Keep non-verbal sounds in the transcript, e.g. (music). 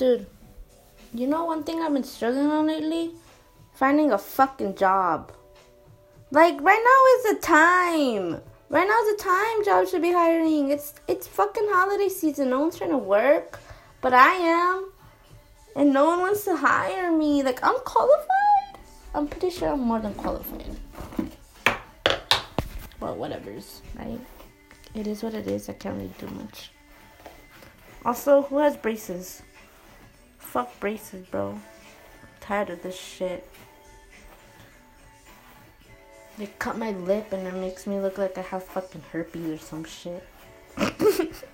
Dude, you know one thing I've been struggling on lately? Finding a fucking job. Like right now is the time. Right now is the time jobs should be hiring. It's it's fucking holiday season. No one's trying to work, but I am, and no one wants to hire me. Like I'm qualified. I'm pretty sure I'm more than qualified. But whatever's right. It is what it is. I can't really do much. Also, who has braces? Fuck braces, bro. I'm tired of this shit. They cut my lip and it makes me look like I have fucking herpes or some shit. (laughs)